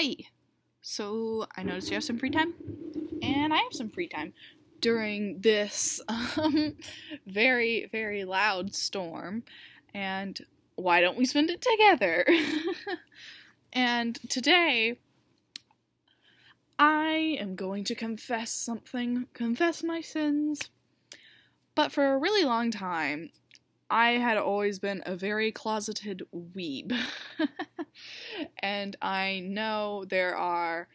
Hey, so I noticed you have some free time, and I have some free time during this um, very, very loud storm, and why don't we spend it together? and today, I am going to confess something, confess my sins. But for a really long time, I had always been a very closeted weeb. and I know there are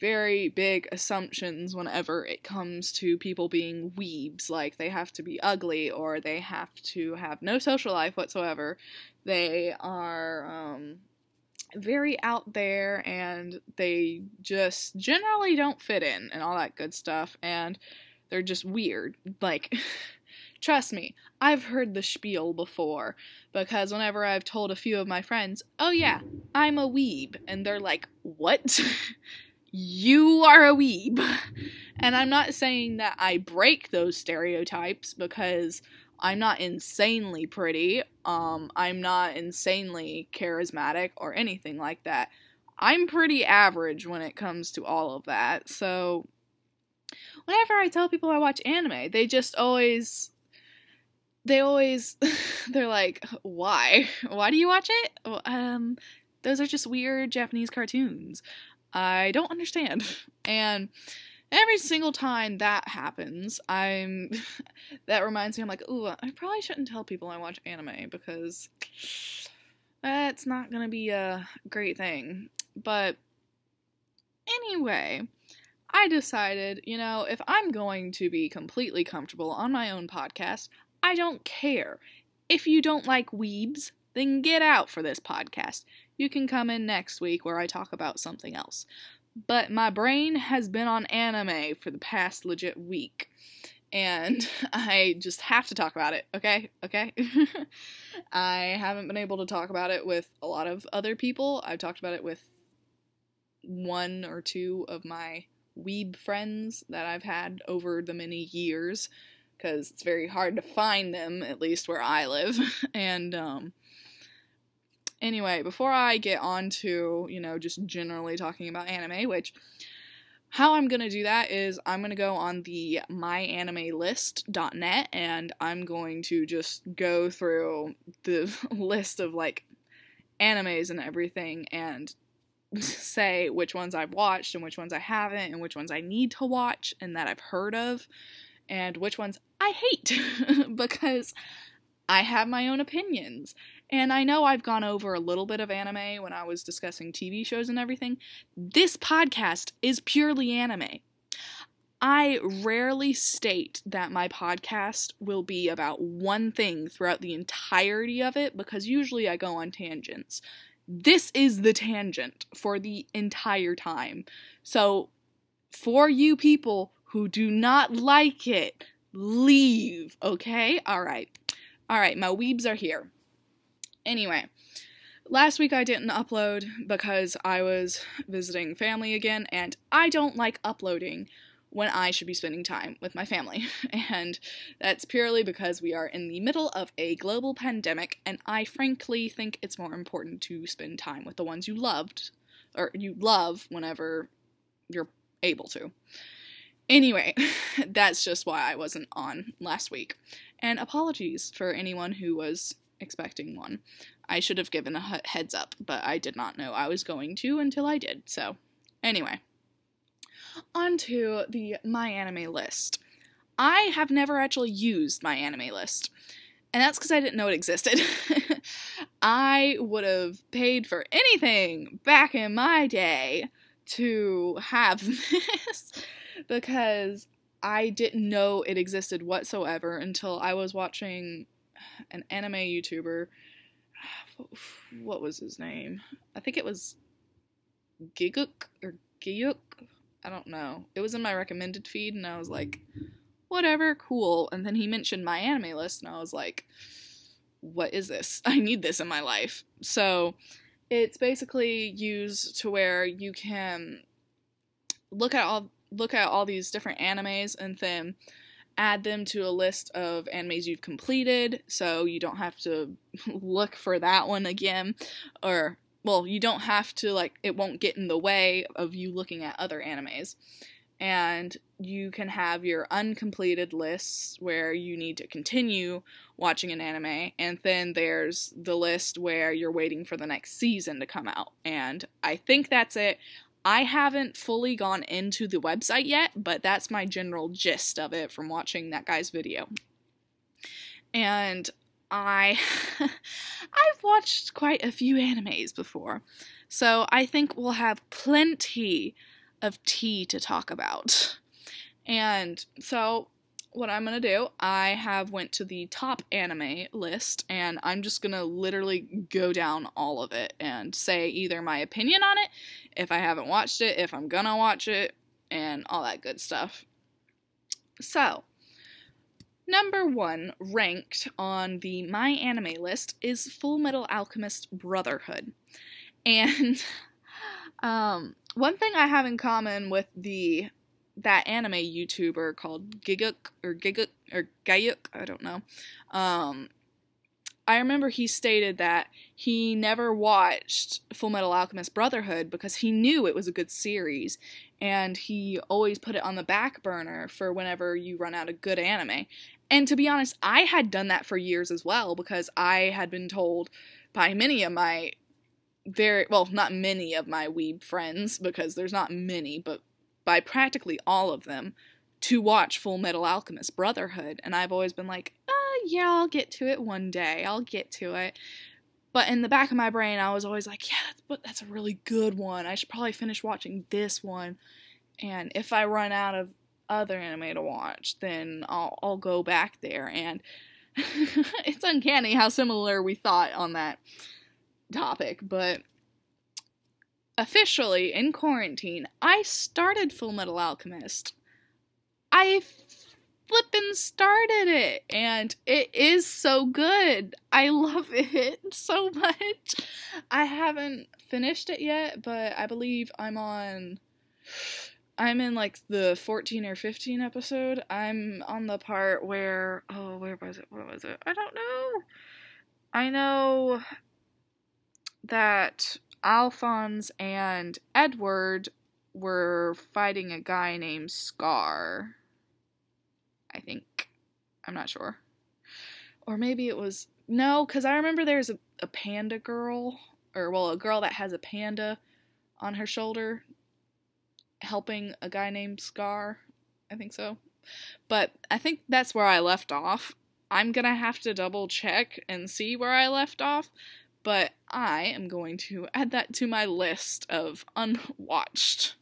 very big assumptions whenever it comes to people being weebs. Like, they have to be ugly or they have to have no social life whatsoever. They are, um, very out there and they just generally don't fit in and all that good stuff. And they're just weird. Like, Trust me, I've heard the spiel before, because whenever I've told a few of my friends, oh yeah, I'm a weeb, and they're like, what? you are a weeb. And I'm not saying that I break those stereotypes because I'm not insanely pretty, um, I'm not insanely charismatic or anything like that. I'm pretty average when it comes to all of that. So whenever I tell people I watch anime, they just always they always they're like why? Why do you watch it? Um those are just weird japanese cartoons. I don't understand. And every single time that happens i'm that reminds me i'm like ooh i probably shouldn't tell people i watch anime because that's not gonna be a great thing. But anyway I decided, you know, if I'm going to be completely comfortable on my own podcast, I don't care. If you don't like weebs, then get out for this podcast. You can come in next week where I talk about something else. But my brain has been on anime for the past legit week. And I just have to talk about it, okay? Okay? I haven't been able to talk about it with a lot of other people. I've talked about it with one or two of my weeb friends that I've had over the many years because it's very hard to find them, at least where I live. and um, anyway, before I get on to, you know, just generally talking about anime, which how I'm going to do that is I'm going to go on the myanimelist.net and I'm going to just go through the list of like animes and everything and say which ones I've watched and which ones I haven't and which ones I need to watch and that I've heard of and which ones I hate because I have my own opinions. And I know I've gone over a little bit of anime when I was discussing TV shows and everything. This podcast is purely anime. I rarely state that my podcast will be about one thing throughout the entirety of it because usually I go on tangents. This is the tangent for the entire time. So, for you people who do not like it, leave, okay? Alright. Alright, my weebs are here. Anyway, last week I didn't upload because I was visiting family again, and I don't like uploading when I should be spending time with my family. And that's purely because we are in the middle of a global pandemic, and I frankly think it's more important to spend time with the ones you loved, or you love whenever you're able to. Anyway, that's just why I wasn't on last week. And apologies for anyone who was expecting one. I should have given a heads up, but I did not know I was going to until I did. So, anyway, on to the My Anime list. I have never actually used My Anime list, and that's because I didn't know it existed. I would have paid for anything back in my day to have this because I didn't know it existed whatsoever until I was watching an anime YouTuber. What was his name? I think it was Gigguk or Giyuk. I don't know. It was in my recommended feed, and I was like, whatever, cool. And then he mentioned my anime list, and I was like, what is this? I need this in my life. So it's basically used to where you can look at all look at all these different animes and then add them to a list of animes you've completed so you don't have to look for that one again or well, you don't have to like it won't get in the way of you looking at other animes. And you can have your uncompleted lists where you need to continue watching an anime, and then there's the list where you're waiting for the next season to come out. And I think that's it. I haven't fully gone into the website yet, but that's my general gist of it from watching that guy's video. And I I've watched quite a few animes before. So I think we'll have plenty of tea to talk about. And so what I'm to do, I have went to the top anime list and I'm just to literally go down all of it and say either my opinion on it, if I haven't watched it, if I'm to watch it, and all that good stuff. So, number 1 ranked on the my anime list is Full Metal Alchemist Brotherhood. And um one thing I have in common with the that anime YouTuber called Gigguk or Gigguk or Gayuk, I don't know. Um, I remember he stated that he never watched Full Metal Alchemist Brotherhood because he knew it was a good series and he always put it on the back burner for whenever you run out of good anime. And to be honest, I had done that for years as well because I had been told by many of my very well, not many of my weeb friends because there's not many, but by practically all of them to watch Full Metal Alchemist Brotherhood, and I've always been like, uh, yeah, I'll get to it one day. I'll get to it. But in the back of my brain, I was always like, yeah, that's, that's a really good one. I should probably finish watching this one. And if I run out of other anime to watch, then I'll, I'll go back there. And it's uncanny how similar we thought on that topic. But officially in quarantine, I started Full Metal Alchemist. I flippin' started it, and it is so good. I love it so much. I haven't finished it yet, but I believe I'm on. I'm in like the 14 or 15 episode. I'm on the part where. Oh, where was it? What was it? I don't know. I know that Alphonse and Edward were fighting a guy named Scar. I think. I'm not sure. Or maybe it was. No, because I remember there's a, a panda girl, or well, a girl that has a panda on her shoulder helping a guy named Scar. I think so. But I think that's where I left off. I'm gonna have to double check and see where I left off but I am going to add that to my list of unwatched.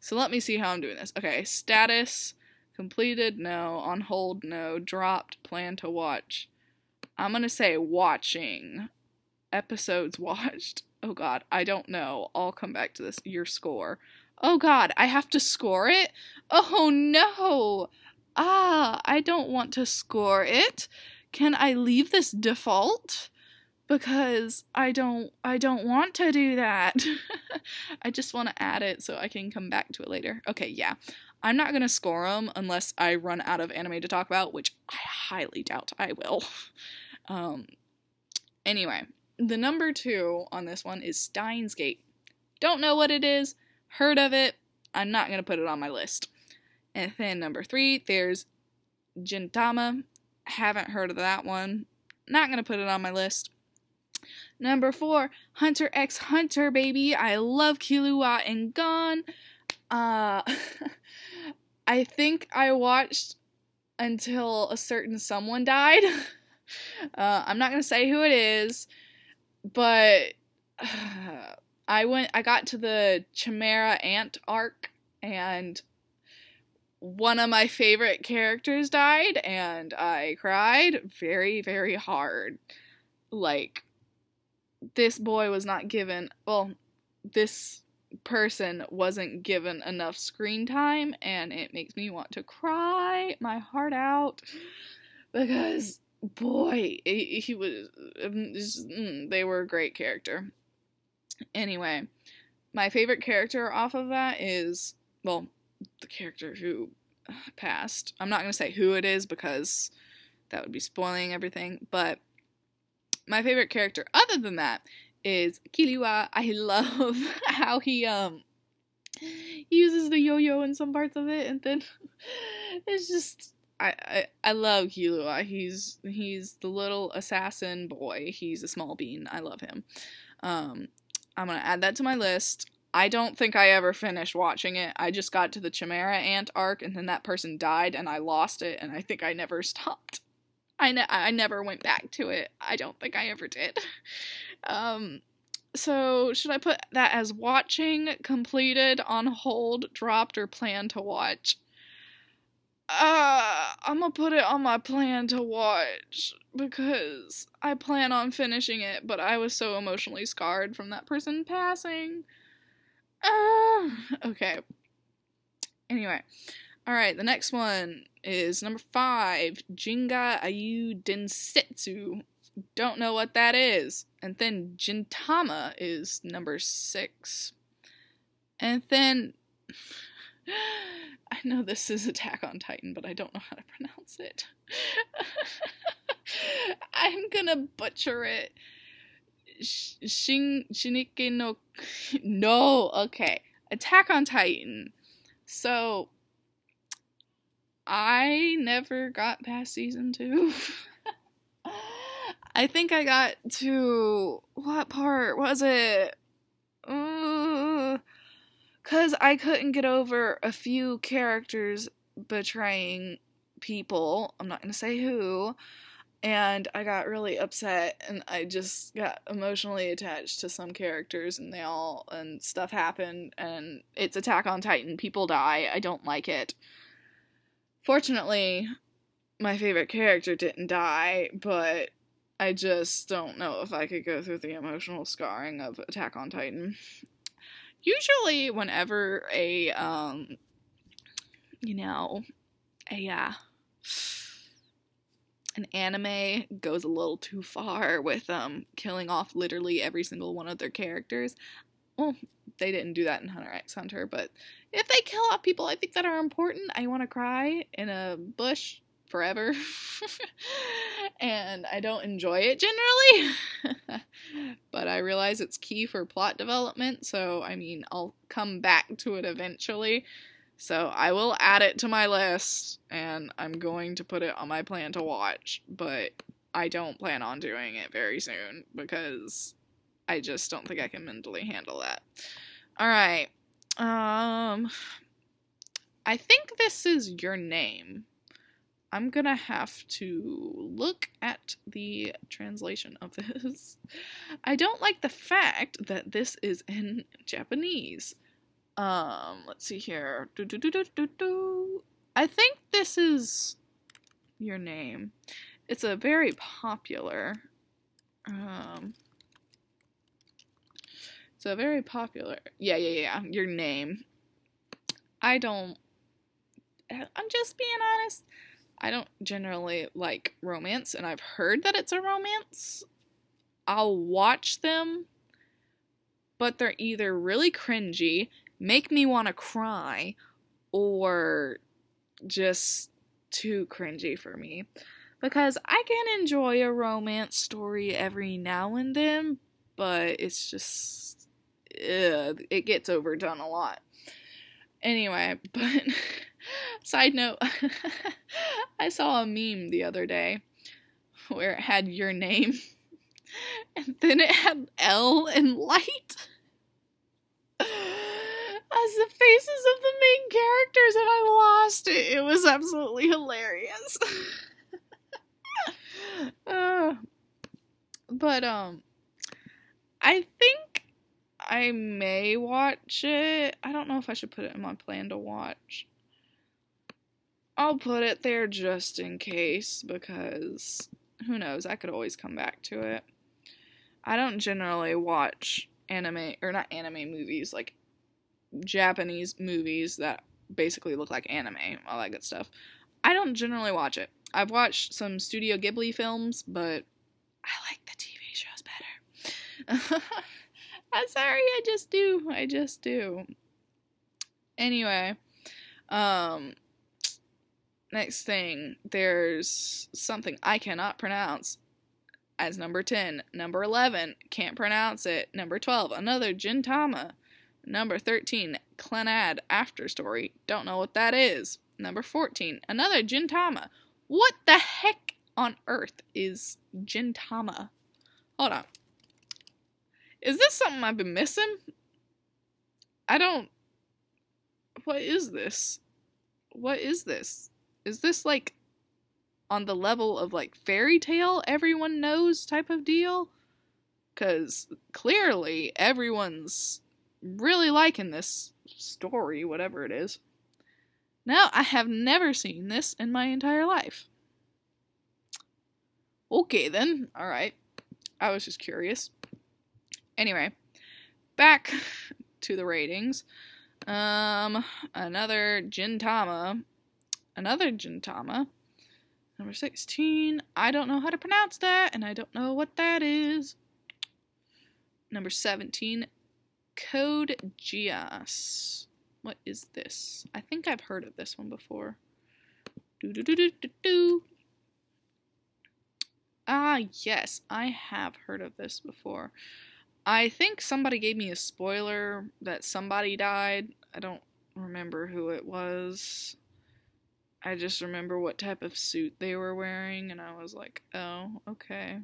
So let me see how I'm doing this. Okay, status completed, no. On hold, no. Dropped, plan to watch. I'm gonna say watching. Episodes watched. Oh god, I don't know. I'll come back to this. Your score. Oh god, I have to score it? Oh no! Ah, I don't want to score it. Can I leave this default? Because I don't I don't want to do that. I just want to add it so I can come back to it later. Okay, yeah. I'm not going to score them unless I run out of anime to talk about, which I highly doubt I will. Um anyway, the number 2 on this one is Steins Gate. Don't know what it is, heard of it. I'm not going to put it on my list. And then number 3, there's Gintama. Haven't heard of that one. Not going to put it on my list. Number four, Hunter x Hunter, baby. I love Killua and Gon. Uh, I think I watched until a certain someone died. Uh, I'm not gonna say who it is, but uh, I went. I got to the Chimera Ant arc, and one of my favorite characters died, and I cried very, very hard. Like this boy was not given, well, this person wasn't given enough screen time, and it makes me want to cry my heart out because, boy, he, he was, um, mm, they were a great character. Anyway, my favorite character off of that is, well, the character who passed. I'm not going to say who it is because that would be spoiling everything, but my favorite character other than that is Killua. I love how he um he uses the yo-yo in some parts of it, and then it's just I, I I love Killua. He's he's the little assassin boy. He's a small bean. I love him. Um, I'm gonna add that to my list. I don't think I ever finished watching it. I just got to the Chimera Ant arc, and then that person died, and I lost it, and I think I never stopped. I ne- I never went back to it. I don't think I ever did. Um, so should I put that as watching, completed, on hold, dropped, or plan to watch? Uh, I'm gonna put it on my plan to watch because I plan on finishing it, but I was so emotionally scarred from that person passing. Uh, okay. Anyway, all right. The next one is number five, Jinga Ayu Densetsu. Don't know what that is. And then Gintama is number six. And then I know this is Attack on Titan, but I don't know how to pronounce it. I'm gonna butcher it. Shin Shinike no No, okay. Attack on Titan. So I never got past season 2. I think I got to what part was it? Uh, Cause I couldn't get over a few characters betraying people. I'm not gonna say who. And I got really upset and I just got emotionally attached to some characters and they all and stuff happened and it's Attack on Titan. People die. I don't like it. Fortunately, my favorite character didn't die, but I just don't know if I could go through the emotional scarring of Attack on Titan. Usually whenever a um you know a uh an anime goes a little too far with um killing off literally every single one of their characters well they didn't do that in hunter x hunter but if they kill off people i think that are important i want to cry in a bush forever and I don't enjoy it generally. but I realize it's key for plot development, so I mean, I'll come back to it eventually. So I will add it to my list and I'm going to put it on my plan to watch, but I don't plan on doing it very soon because I just don't think I can mentally handle that. All right. Um I think this is your name. I'm gonna have to look at the translation of this. I don't like the fact that this is in Japanese. Um, let's see here. Do, do, do, I think this is your name. It's a very popular. Um, a very popular. Yeah, yeah, yeah. Your name. I don't. I'm just being honest. I don't generally like romance, and I've heard that it's a romance. I'll watch them, but they're either really cringy, make me want to cry, or just too cringy for me. Because I can enjoy a romance story every now and then, but it's just. Ugh, it gets overdone a lot. Anyway, but side note, I saw a meme the other day where it had your name and then it had L and light as the faces of the main characters and I lost it. It was absolutely hilarious. uh, but um I think I may watch it. I don't know if I should put it in my plan to watch. I'll put it there just in case because who knows, I could always come back to it. I don't generally watch anime or not anime movies, like Japanese movies that basically look like anime, all that good stuff. I don't generally watch it. I've watched some Studio Ghibli films, but I like the TV shows better. I'm sorry, I just do. I just do. Anyway, um next thing, there's something I cannot pronounce. as number 10. Number 11, can't pronounce it. Number 12, another Gintama. Number 13, Clannad After Story. Don't know what that is. Number 14, another Gintama. What the heck on earth is Gintama? Hold on. Is this something I've been missing? I don't. What is this? What is this? Is this like on the level of like fairy tale everyone knows type of deal? Because clearly everyone's really liking this story, whatever it is. Now, I have never seen this in my entire life. Okay, then. Alright. I was just curious. Anyway, back to the ratings. Um, another Gintama. Another Gintama. Number 16. I don't know how to pronounce that, and I don't know what that is. Number 17. Code Geass. What is this? I think I've heard of this one before. Do do do do do do. Ah, yes, I have heard of this before. I think somebody gave me a spoiler that somebody died. I don't remember who it was. I just remember what type of suit they were wearing, and I was like, oh, okay.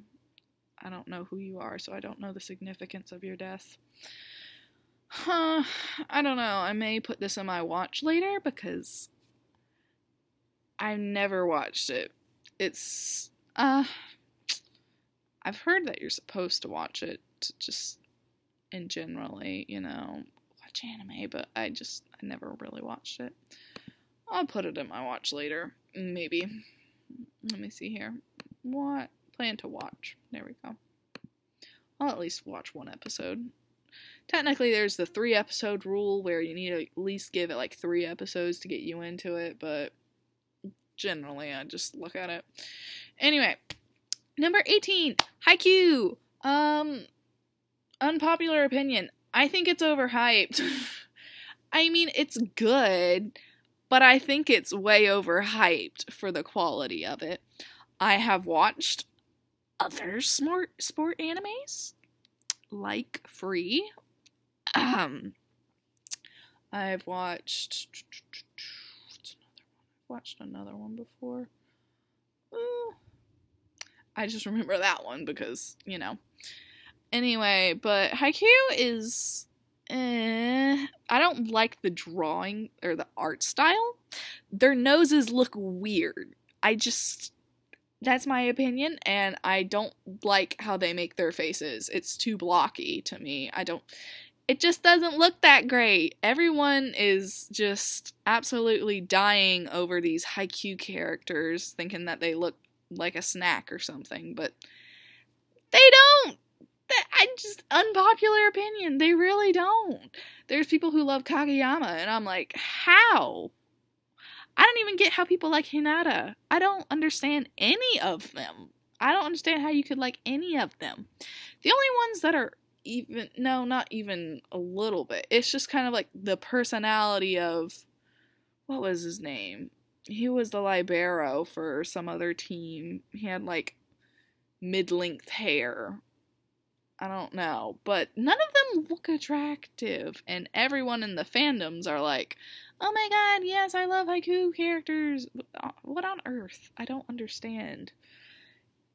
I don't know who you are, so I don't know the significance of your death. Huh, I don't know. I may put this on my watch later because I've never watched it. It's, uh, I've heard that you're supposed to watch it just in generally, you know, watch anime, but I just, I never really watched it. I'll put it in my watch later, maybe. Let me see here. What? Plan to watch. There we go. I'll at least watch one episode technically there's the three episode rule where you need to at least give it like three episodes to get you into it, but generally I just look at it. Anyway, number 18, Haikyuu. Um unpopular opinion. I think it's overhyped. I mean, it's good, but I think it's way overhyped for the quality of it. I have watched other smart sport animes like Free um, I've watched. I've watched another one before. Uh, I just remember that one because you know. Anyway, but Haikyuu is. Eh, I don't like the drawing or the art style. Their noses look weird. I just that's my opinion and I don't like how they make their faces. It's too blocky to me. I don't it just doesn't look that great. Everyone is just absolutely dying over these Haikyuu characters, thinking that they look like a snack or something, but they don't. I just unpopular opinion. They really don't. There's people who love Kageyama, and I'm like, how? I don't even get how people like Hinata. I don't understand any of them. I don't understand how you could like any of them. The only ones that are even no, not even a little bit. It's just kind of like the personality of what was his name? He was the libero for some other team. He had like mid-length hair. I don't know, but none of them look attractive, and everyone in the fandoms are like, "Oh my god, yes, I love Haikyuu characters." What on earth? I don't understand.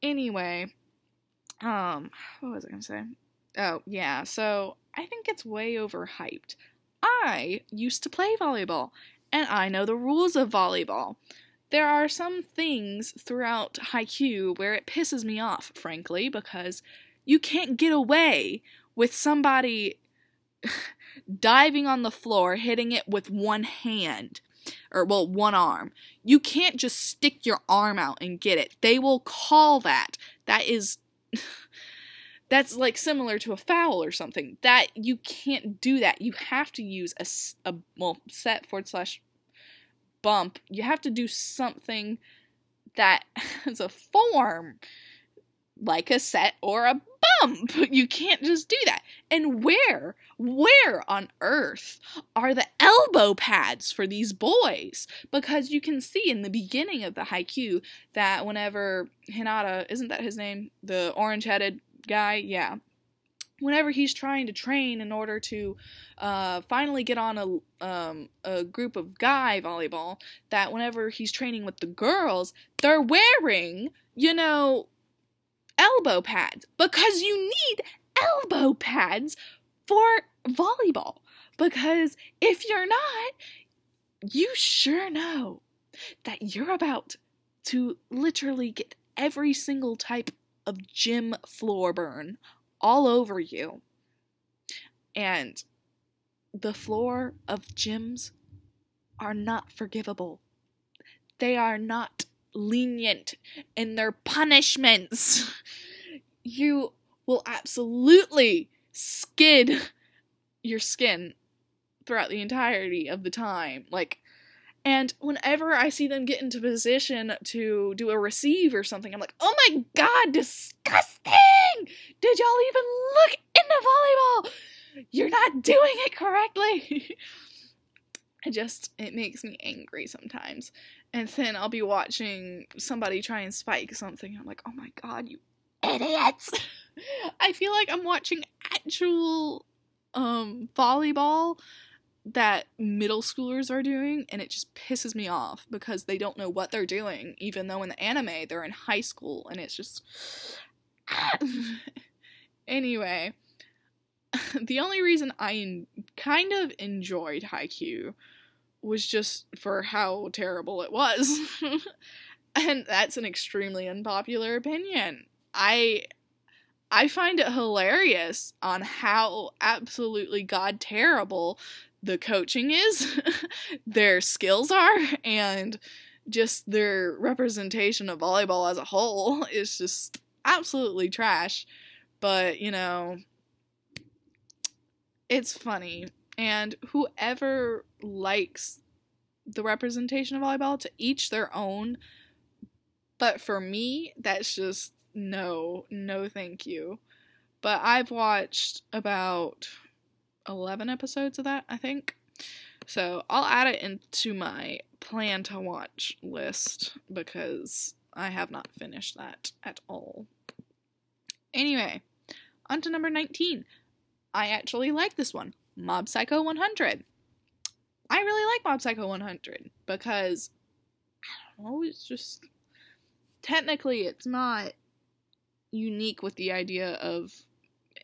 Anyway, um, what was I gonna say? Oh, yeah. So I think it's way overhyped. I used to play volleyball, and I know the rules of volleyball. There are some things throughout Haikyuu where it pisses me off, frankly, because you can't get away with somebody diving on the floor, hitting it with one hand, or well, one arm. You can't just stick your arm out and get it. They will call that. That is. that's like similar to a foul or something. That you can't do that. You have to use a, a well set forward slash bump. You have to do something that has a form like a set or a bump. You can't just do that. And where, where on earth are the elbow pads for these boys? Because you can see in the beginning of the Haikyuu that whenever Hinata, isn't that his name? The orange headed guy? Yeah whenever he's trying to train in order to uh, finally get on a um, a group of guy volleyball, that whenever he's training with the girls, they're wearing you know elbow pads because you need elbow pads for volleyball because if you're not, you sure know that you're about to literally get every single type of gym floor burn all over you. And the floor of gyms are not forgivable. They are not lenient in their punishments. You will absolutely skid your skin throughout the entirety of the time. Like, and whenever I see them get into position to do a receive or something, I'm like, oh my god, disgusting! Did y'all even look into volleyball? You're not doing it correctly. it just, it makes me angry sometimes. And then I'll be watching somebody try and spike something. I'm like, oh my god, you idiots! I feel like I'm watching actual um volleyball that middle schoolers are doing and it just pisses me off because they don't know what they're doing even though in the anime they're in high school and it's just anyway the only reason I kind of enjoyed Haikyuu was just for how terrible it was and that's an extremely unpopular opinion I I find it hilarious on how absolutely god terrible the coaching is, their skills are, and just their representation of volleyball as a whole is just absolutely trash. But, you know, it's funny. And whoever likes the representation of volleyball, to each their own. But for me, that's just no, no, thank you. But I've watched about 11 episodes of that, I think. So I'll add it into my plan to watch list because I have not finished that at all. Anyway, on to number 19. I actually like this one Mob Psycho 100. I really like Mob Psycho 100 because, I don't know, it's just. Technically, it's not unique with the idea of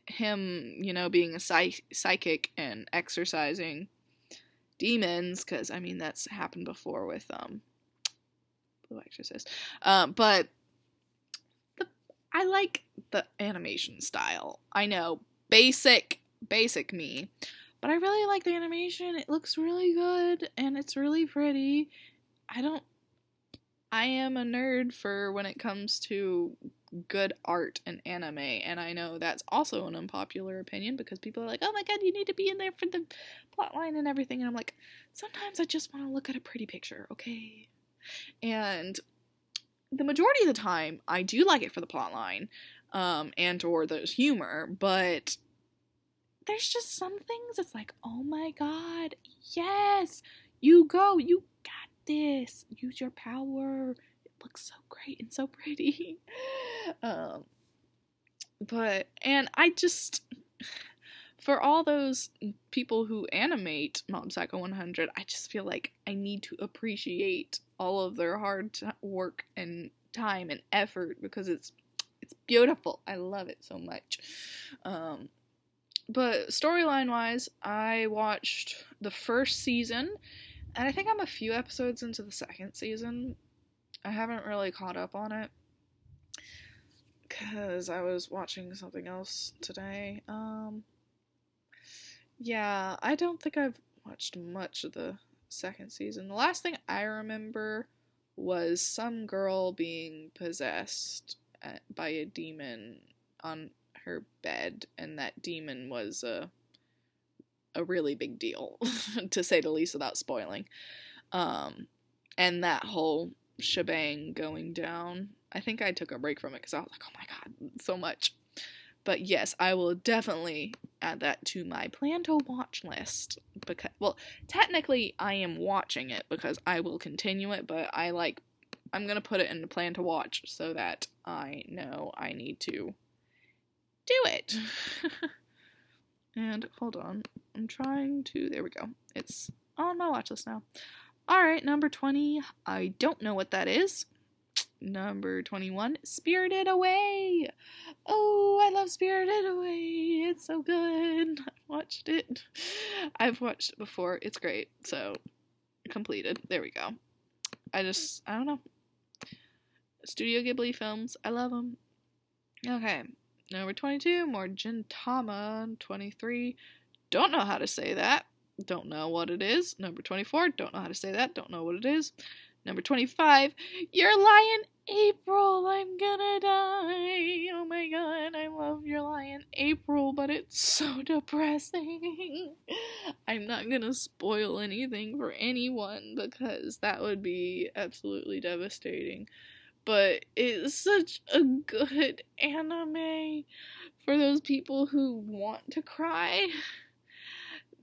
him, you know, being a psych- psychic and exorcising demons, because I mean that's happened before with um, Blue Exorcist. Um, but the, I like the animation style. I know basic, basic me, but I really like the animation. It looks really good and it's really pretty. I don't. I am a nerd for when it comes to good art and anime and i know that's also an unpopular opinion because people are like oh my god you need to be in there for the plotline and everything and i'm like sometimes i just want to look at a pretty picture okay and the majority of the time i do like it for the plotline um, and or the humor but there's just some things it's like oh my god yes you go you got this use your power It looks so great and so pretty. um, but, and I just, for all those people who animate Mob Psycho 100, I just feel like I need to appreciate all of their hard work and time and effort because it's it's beautiful. I love it so much. Um, but storyline wise, I watched the first season, and I think I'm a few episodes into the second season. I haven't really caught up on it because I was watching something else today. Um, yeah, I don't think I've watched much of the second season. The last thing I remember was some girl being possessed by a demon on her bed, and that demon was a a really big deal, to say the least, without spoiling. Um, and that whole shebang going down. I think I took a break from it because I was like, oh my god, so much. But yes, I will definitely add that to my plan to watch list because well, technically I am watching it because I will continue it, but I like I'm going to put it in the plan to watch so that I know I need to do it. and hold on. I'm trying to there we go. It's on my watch list now. All right, number 20. I don't know what that is. Number 21, Spirited Away. Oh, I love Spirited Away. It's so good. I've watched it. I've watched it before. It's great. So, completed. There we go. I just, I don't know. Studio Ghibli films. I love them. Okay. Number 22, more Gintama. 23, don't know how to say that. Don't know what it is. Number 24, don't know how to say that. Don't know what it is. Number 25, Your Lie in April, I'm gonna die. Oh my god, I love Your Lie in April, but it's so depressing. I'm not gonna spoil anything for anyone because that would be absolutely devastating. But it's such a good anime for those people who want to cry.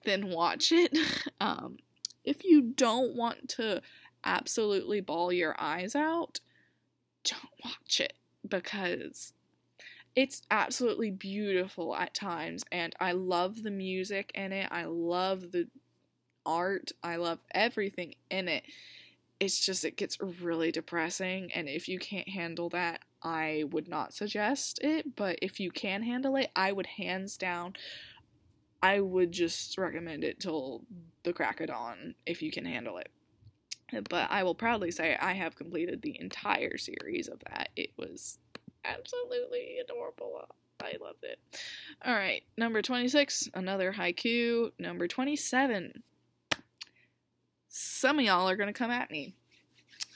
Then watch it. Um, if you don't want to absolutely bawl your eyes out, don't watch it because it's absolutely beautiful at times and I love the music in it. I love the art. I love everything in it. It's just it gets really depressing and if you can't handle that, I would not suggest it, but if you can handle it, I would hands down I would just recommend it till the crack of dawn if you can handle it but I will proudly say I have completed the entire series of that. It was absolutely adorable. I loved it. All right, number 26, another Haikyuu. Number 27. Some of y'all are going to come at me.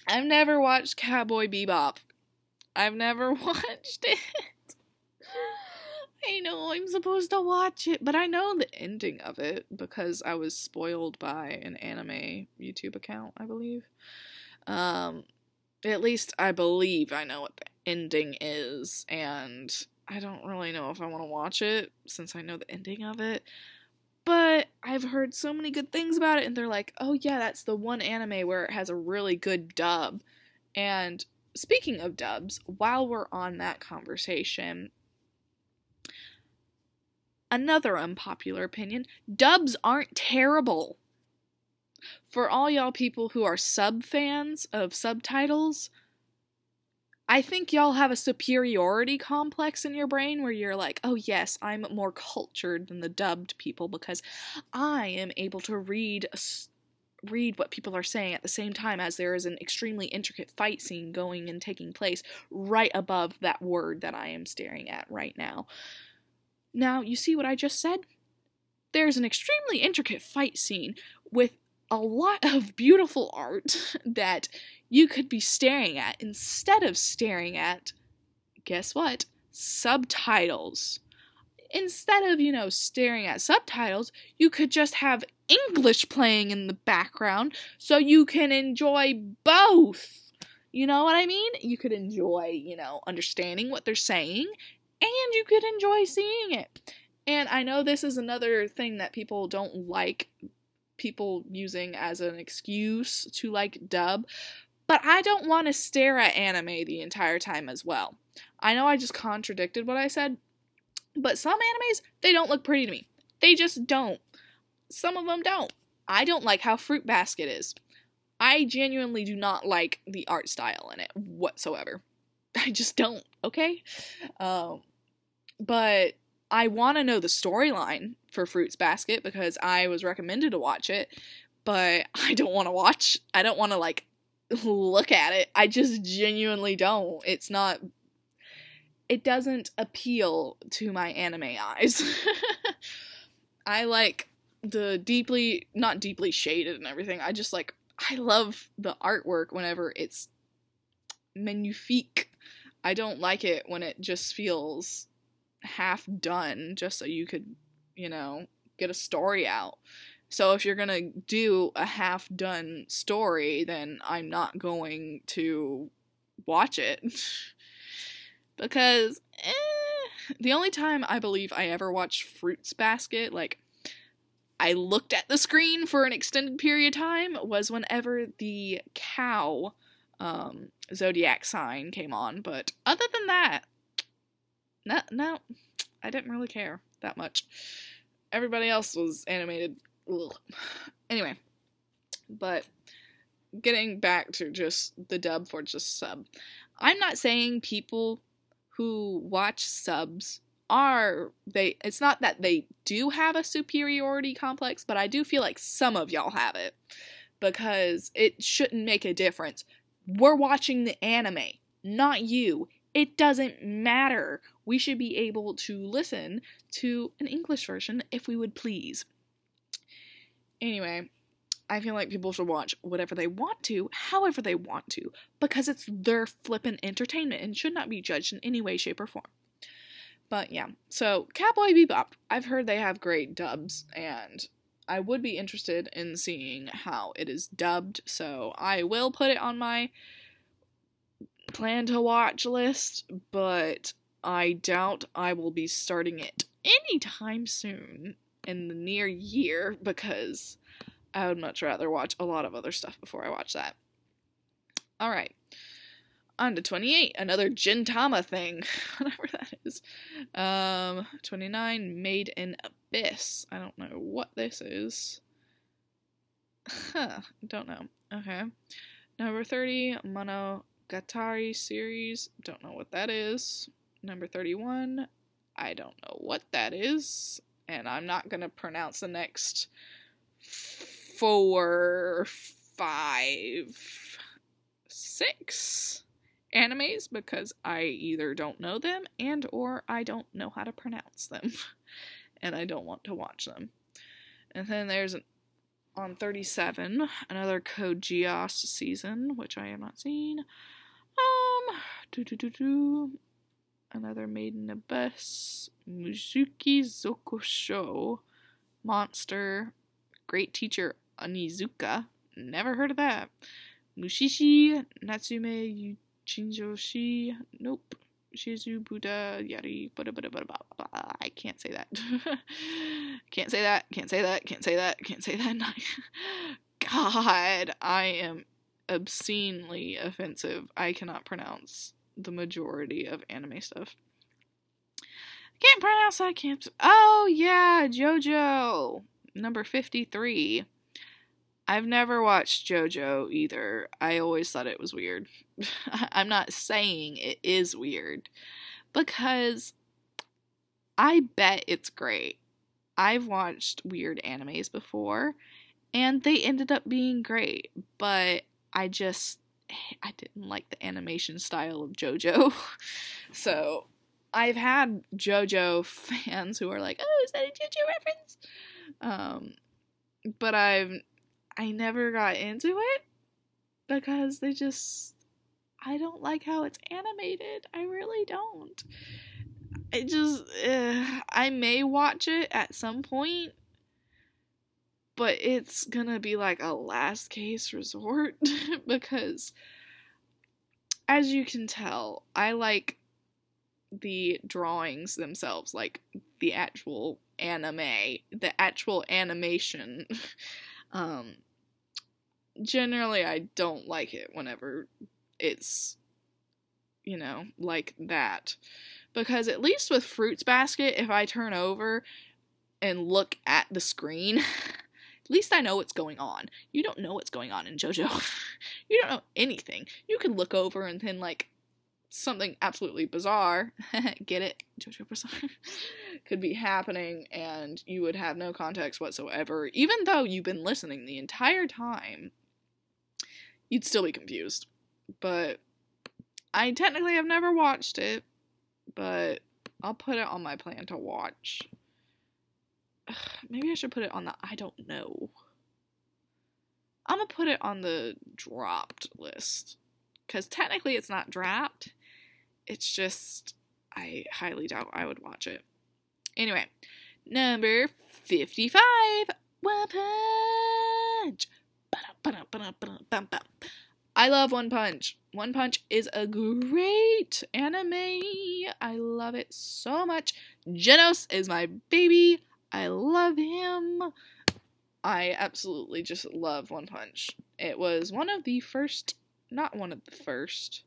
I've never watched Cowboy Bebop. I've never watched it. I know I'm supposed to watch it, but I know the ending of it because I was spoiled by an anime YouTube account, I believe. Um, at least I believe I know what the ending is, and I don't really know if I want to watch it since I know the ending of it. But I've heard so many good things about it, and they're like, oh yeah, that's the one anime where it has a really good dub. And speaking of dubs, while we're on that conversation, Another unpopular opinion dubs aren't terrible. For all y'all people who are sub fans of subtitles, I think y'all have a superiority complex in your brain where you're like, oh, yes, I'm more cultured than the dubbed people because I am able to read read what people are saying at the same time as there is an extremely intricate fight scene going and taking place right above that word that I am staring at right now. Now, you see what I just said? There's an extremely intricate fight scene with a lot of beautiful art that you could be staring at instead of staring at, guess what? Subtitles. Instead of, you know, staring at subtitles, you could just have English playing in the background so you can enjoy both. You know what I mean? You could enjoy, you know, understanding what they're saying and you could enjoy seeing it. And I know this is another thing that people don't like people using as an excuse to like dub, but I don't want to stare at anime the entire time as well. I know I just contradicted what I said, but some animes, they don't look pretty to me. They just don't. Some of them don't. I don't like how Fruit Basket is. I genuinely do not like the art style in it whatsoever. I just don't, okay? Um, but I want to know the storyline for Fruits Basket because I was recommended to watch it, but I don't want to watch. I don't want to like look at it. I just genuinely don't. It's not it doesn't appeal to my anime eyes. I like the deeply not deeply shaded and everything. I just like I love the artwork whenever it's magnifique. I don't like it when it just feels half done just so you could, you know, get a story out. So if you're going to do a half done story, then I'm not going to watch it. because eh, the only time I believe I ever watched Fruits Basket, like I looked at the screen for an extended period of time, was whenever the cow um, zodiac sign came on. But other than that, no, no, I didn't really care that much. Everybody else was animated. Ugh. Anyway, but getting back to just the dub for just sub, I'm not saying people who watch subs are they it's not that they do have a superiority complex but i do feel like some of y'all have it because it shouldn't make a difference. We're watching the anime not you. It doesn't matter. We should be able to listen to an english version if we would please anyway I feel like people should watch whatever they want to, however they want to, because it's their flippin' entertainment and should not be judged in any way, shape, or form. But yeah, so Cowboy Bebop, I've heard they have great dubs, and I would be interested in seeing how it is dubbed, so I will put it on my plan to watch list, but I doubt I will be starting it anytime soon in the near year because I would much rather watch a lot of other stuff before I watch that. All right. On to 28, another Gintama thing, whatever that is. Um, 29, Made in Abyss. I don't know what this is. Huh, don't know. Okay. Number 30, Monogatari series. Don't know what that is. Number 31, I don't know what that is. And I'm not going to pronounce the next four, five, six animes because I either don't know them and or I don't know how to pronounce them and I don't want to watch them. And then there's on 37 another Code Geass season which I have not seen. Um do do do do another Made in Abyss Muzuki Zokosho Monster Great Teacher Onizuka. Never heard of that. Mushishi Natsume Yuchinjoshi. Nope. Shizu Buddha Yari. Blah, blah, blah, blah, I can't say that. can't say that. Can't say that. Can't say that. Can't say that. God, I am obscenely offensive. I cannot pronounce the majority of anime stuff. Can't pronounce that. Can't. Oh yeah, JoJo number fifty three. I've never watched JoJo either. I always thought it was weird. I'm not saying it is weird because I bet it's great. I've watched weird animes before and they ended up being great, but I just I didn't like the animation style of JoJo. so, I've had JoJo fans who are like, "Oh, is that a JoJo reference?" Um but I've I never got into it because they just I don't like how it's animated. I really don't. I just uh, I may watch it at some point, but it's gonna be like a last case resort because as you can tell, I like the drawings themselves, like the actual anime, the actual animation. um generally I don't like it whenever it's you know, like that. Because at least with Fruits Basket, if I turn over and look at the screen, least I know what's going on. You don't know what's going on in JoJo. you don't know anything. You can look over and then like something absolutely bizarre, get it? JoJo bizarre could be happening and you would have no context whatsoever even though you've been listening the entire time you'd still be confused. But I technically have never watched it, but I'll put it on my plan to watch. Maybe I should put it on the I don't know. I'm gonna put it on the dropped list. Because technically it's not dropped. It's just, I highly doubt I would watch it. Anyway, number 55 One Punch. I love One Punch. One Punch is a great anime. I love it so much. Genos is my baby. I love him. I absolutely just love One Punch. It was one of the first, not one of the first,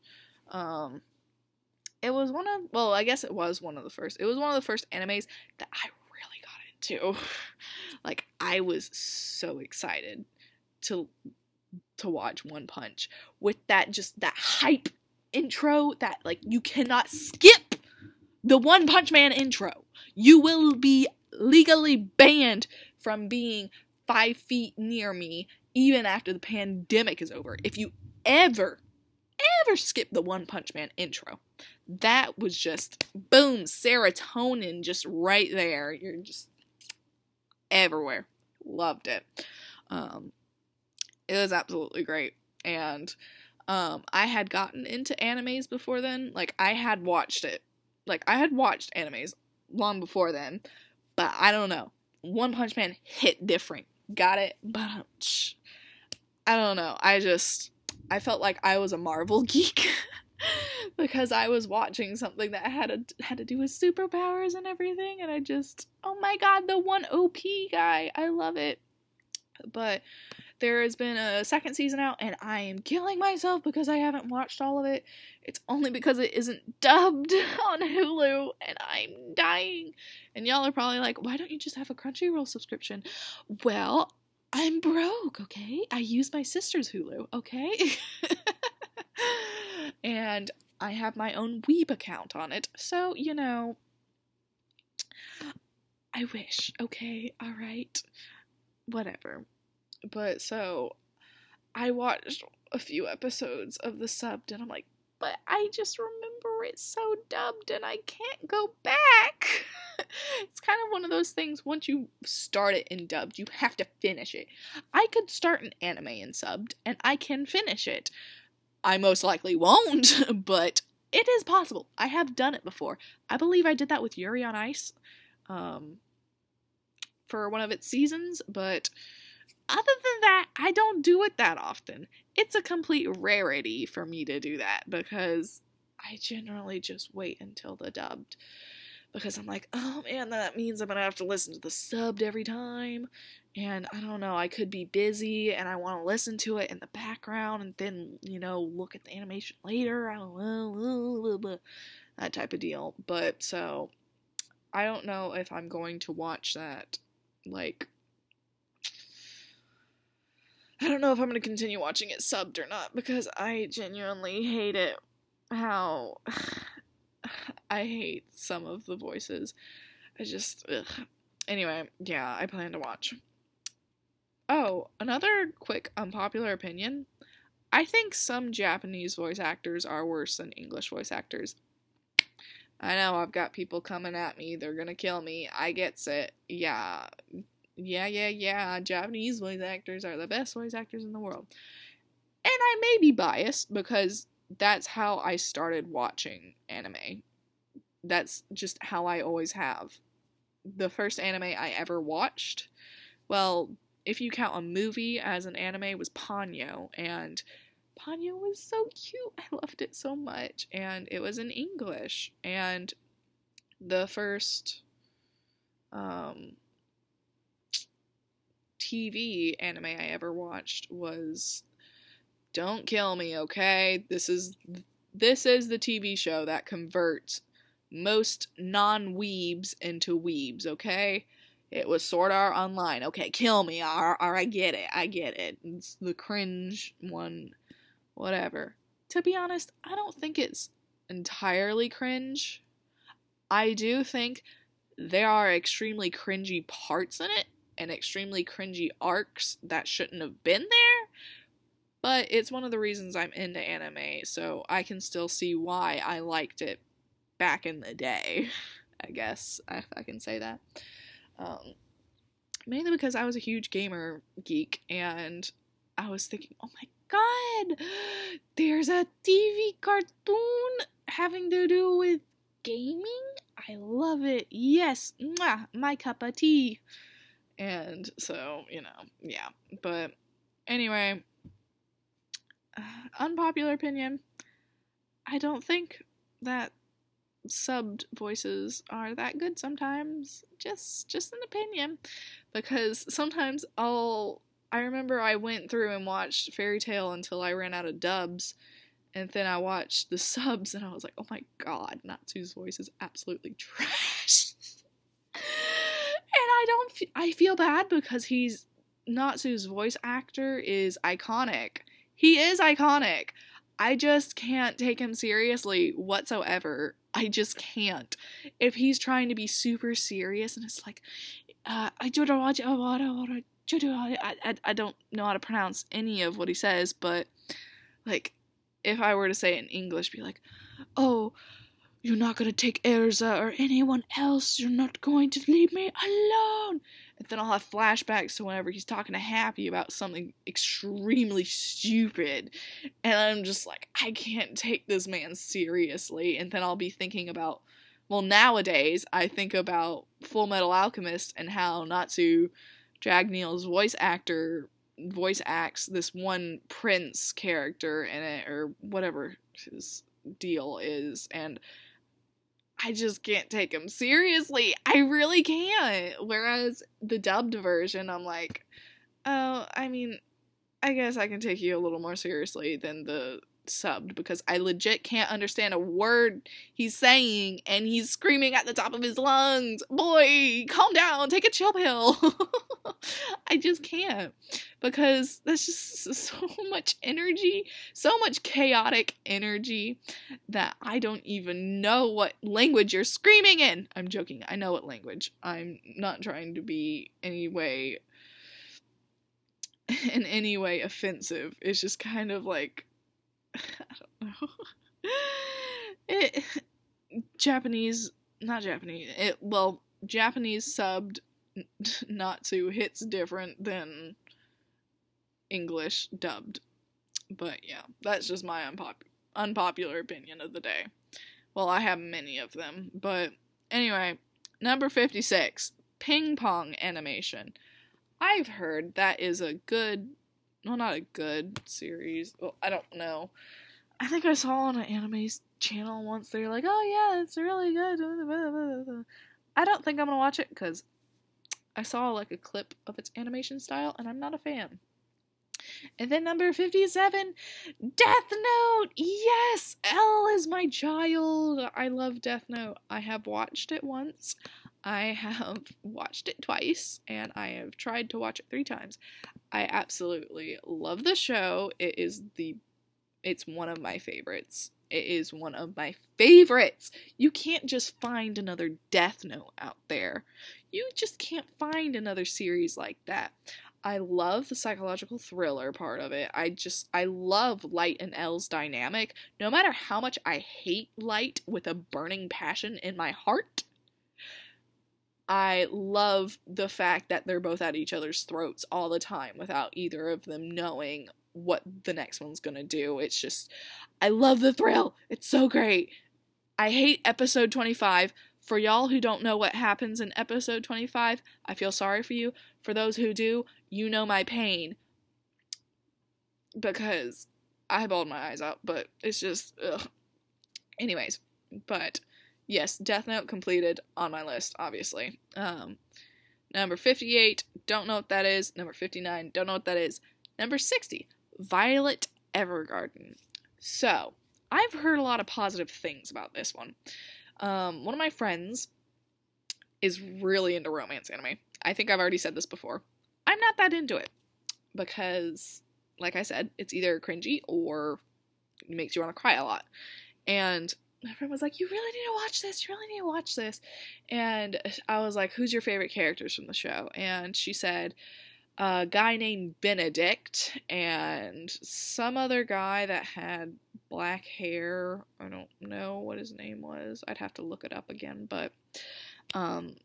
um, it was one of, well, I guess it was one of the first. It was one of the first animes that I really got into. like, I was so excited to to watch One Punch with that just that hype intro that like you cannot skip the One Punch Man intro. You will be legally banned from being five feet near me even after the pandemic is over. If you ever, ever skip the One Punch Man intro, that was just boom, serotonin just right there. You're just everywhere. Loved it. Um, it was absolutely great. And um, I had gotten into animes before then. Like, I had watched it. Like, I had watched animes long before then. But I don't know. One Punch Man hit different. Got it? But um, I don't know. I just. I felt like I was a Marvel geek. because I was watching something that had a, had to do with superpowers and everything, and I just, oh my god, the one OP guy, I love it. But there has been a second season out, and I am killing myself because I haven't watched all of it. It's only because it isn't dubbed on Hulu, and I'm dying. And y'all are probably like, why don't you just have a Crunchyroll subscription? Well, I'm broke, okay? I use my sister's Hulu, okay? and I have my own Weeb account on it, so, you know, I wish, okay? Alright. Whatever. But so I watched a few episodes of the subbed and I'm like, but I just remember it so dubbed and I can't go back. it's kind of one of those things once you start it in dubbed, you have to finish it. I could start an anime in subbed and I can finish it. I most likely won't, but it is possible. I have done it before. I believe I did that with Yuri on Ice um, for one of its seasons, but other than that, I don't do it that often. It's a complete rarity for me to do that because I generally just wait until the dubbed. Because I'm like, oh man, that means I'm gonna have to listen to the subbed every time. And I don't know, I could be busy and I wanna listen to it in the background and then, you know, look at the animation later. I don't know, that type of deal. But so, I don't know if I'm going to watch that, like, I don't know if I'm going to continue watching it subbed or not because I genuinely hate it. How I hate some of the voices. I just ugh. Anyway, yeah, I plan to watch. Oh, another quick unpopular opinion. I think some Japanese voice actors are worse than English voice actors. I know I've got people coming at me. They're gonna kill me. I gets it. Yeah, yeah, yeah, yeah, Japanese voice actors are the best voice actors in the world. And I may be biased because that's how I started watching anime. That's just how I always have. The first anime I ever watched, well, if you count a movie as an anime, was Ponyo, and Ponyo was so cute. I loved it so much, and it was in English. And the first um, TV anime I ever watched was Don't Kill Me, okay? This is this is the TV show that converts most non-weebs into weebs, okay? It was Sword Art Online. Okay, kill me. Or, or I get it. I get it. It's the cringe one. Whatever. To be honest, I don't think it's entirely cringe. I do think there are extremely cringy parts in it, and extremely cringy arcs that shouldn't have been there. But it's one of the reasons I'm into anime, so I can still see why I liked it back in the day. I guess if I can say that. Um, mainly because I was a huge gamer geek and I was thinking, oh my god, there's a TV cartoon having to do with gaming? I love it. Yes, mwah, my cup of tea. And so, you know, yeah. But anyway, uh, unpopular opinion. I don't think that subbed voices are that good sometimes. Just just an opinion. Because sometimes I'll I remember I went through and watched Fairy Tail until I ran out of dubs. And then I watched the subs and I was like, oh my god, Natsu's voice is absolutely trash. And I don't, f- I feel bad because he's, Natsu's voice actor is iconic. He is iconic. I just can't take him seriously whatsoever. I just can't. If he's trying to be super serious and it's like, uh, I I, I don't know how to pronounce any of what he says, but like if I were to say it in English, be like, oh, you're not gonna take Erza or anyone else. You're not going to leave me alone. And then I'll have flashbacks to whenever he's talking to Happy about something extremely stupid. And I'm just like, I can't take this man seriously. And then I'll be thinking about, well, nowadays, I think about Full Metal Alchemist and how Natsu Dragneel's voice actor voice acts this one prince character in it or whatever his deal is and I just can't take him seriously. I really can't. Whereas the dubbed version, I'm like, oh, I mean, I guess I can take you a little more seriously than the subbed because I legit can't understand a word he's saying and he's screaming at the top of his lungs. Boy, calm down, take a chill pill. I just can't because that's just so much energy, so much chaotic energy that I don't even know what language you're screaming in. I'm joking. I know what language. I'm not trying to be any way in any way offensive. It's just kind of like I don't know. it Japanese, not Japanese. It well, Japanese subbed Natsu hits different than English dubbed. But yeah, that's just my unpop- unpopular opinion of the day. Well, I have many of them, but anyway, number 56, ping pong animation. I've heard that is a good well, not a good series. Well, I don't know. I think I saw on an anime channel once they're like, "Oh yeah, it's really good." I don't think I'm gonna watch it because I saw like a clip of its animation style, and I'm not a fan. And then number 57, Death Note! Yes! L is my child! I love Death Note. I have watched it once. I have watched it twice, and I have tried to watch it three times. I absolutely love the show. It is the it's one of my favorites. It is one of my favorites. You can't just find another Death Note out there. You just can't find another series like that. I love the psychological thriller part of it. I just I love Light and L's dynamic. No matter how much I hate Light with a burning passion in my heart, I love the fact that they're both at each other's throats all the time without either of them knowing what the next one's gonna do. It's just, I love the thrill. It's so great. I hate episode 25. For y'all who don't know what happens in episode 25, I feel sorry for you. For those who do, you know my pain. Because I bawled my eyes out, but it's just, ugh. Anyways, but yes, Death Note completed on my list, obviously. Um, number 58, don't know what that is. Number 59, don't know what that is. Number 60, Violet Evergarden. So, I've heard a lot of positive things about this one. Um, one of my friends is really into romance anime. I think I've already said this before. I'm not that into it because, like I said, it's either cringy or makes you want to cry a lot. And my friend was like, "You really need to watch this. You really need to watch this." And I was like, "Who's your favorite characters from the show?" And she said, "A guy named Benedict and some other guy that had black hair. I don't know what his name was. I'd have to look it up again, but um